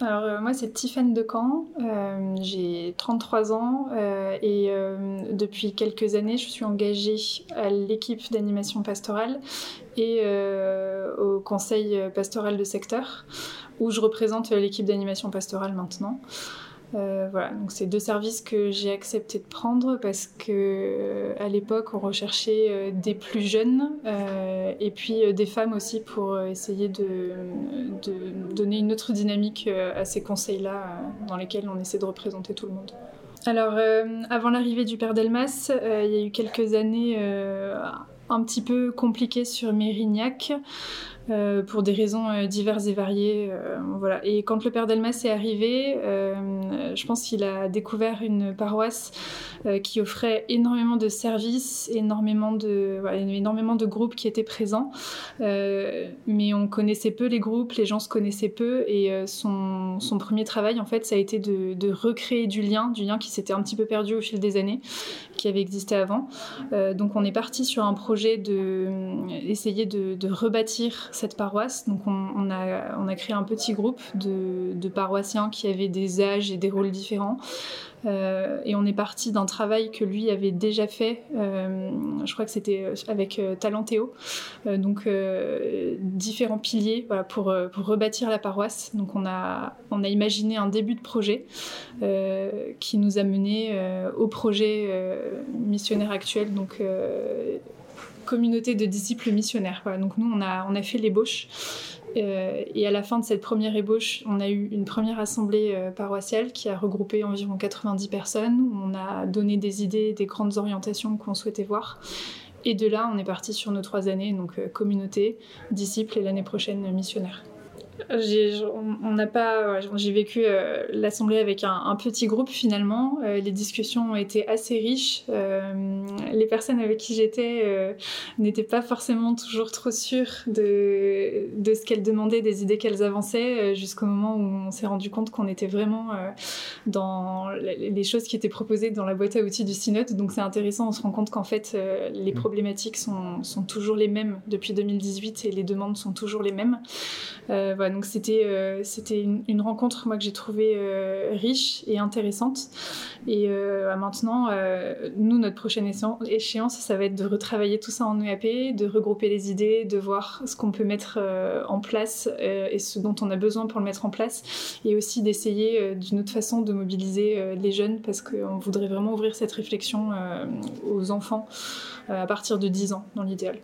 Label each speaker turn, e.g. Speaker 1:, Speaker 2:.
Speaker 1: Alors euh, moi c'est Tiffany Decamp, euh, j'ai 33 ans euh, et depuis quelques années je suis engagée à l'équipe d'animation pastorale et au conseil pastoral de secteur où je représente l'équipe d'animation pastorale maintenant. Euh, voilà, donc c'est deux services que j'ai accepté de prendre parce que euh, à l'époque on recherchait euh, des plus jeunes et puis des femmes aussi pour essayer de, donner une autre dynamique à ces conseils-là dans lesquels on essaie de représenter tout le monde. Alors, avant l'arrivée du père Delmas, il y a eu quelques années un petit peu compliquées sur Mérignac. Euh, pour des raisons euh, diverses et variées. Euh, voilà. Et quand le père Delmas est arrivé, je pense qu'il a découvert une paroisse qui offrait énormément de services, énormément de, énormément de groupes qui étaient présents. mais on connaissait peu les groupes, les gens se connaissaient peu. Et son, son, premier travail, en fait, ça a été de, recréer du lien, du lien qui s'était un petit peu perdu au fil des années, qui avait existé avant. donc on est parti sur un projet de, de rebâtir cette paroisse. Donc on, a, créé un petit groupe de, paroissiens qui avaient des âges et des rôles différents. Euh, et on est parti d'un travail que lui avait déjà fait, euh, je crois que c'était avec euh, donc différents piliers pour, rebâtir la paroisse. Donc on a, imaginé un début de projet qui nous a mené au projet missionnaire actuel, communauté de disciples missionnaires. Donc nous, on a, fait l'ébauche. Euh, et à la fin de cette première ébauche, on a eu une première assemblée euh, paroissiale qui a regroupé environ 90 personnes. On a donné des idées, des grandes orientations qu'on souhaitait voir. Et de là, on est parti sur nos trois années, donc euh, communauté, disciples et l'année prochaine missionnaire on n'a pas. J'ai vécu l'assemblée avec un, petit groupe finalement. Les discussions ont été assez riches. Les personnes avec qui j'étais n'étaient pas forcément toujours trop sûres de, de ce qu'elles demandaient, des idées qu'elles avançaient, jusqu'au moment où on s'est rendu compte qu'on était vraiment dans les choses qui étaient proposées dans la boîte à outils du synode. Donc c'est intéressant, on se rend compte qu'en fait les mmh. problématiques sont, sont, toujours les mêmes depuis 2018 et les demandes sont toujours les mêmes. Voilà, donc c'était euh, c'était une, rencontre moi que j'ai trouvée euh, riche et intéressante. Et euh, maintenant, nous notre prochaine échéance, ça va être de retravailler tout ça en EAP, de regrouper les idées, de voir ce qu'on peut mettre en place et ce dont on a besoin pour le mettre en place, et aussi d'essayer d'une autre façon de mobiliser les jeunes parce qu'on voudrait vraiment ouvrir cette réflexion aux enfants à partir de 10 ans dans l'idéal.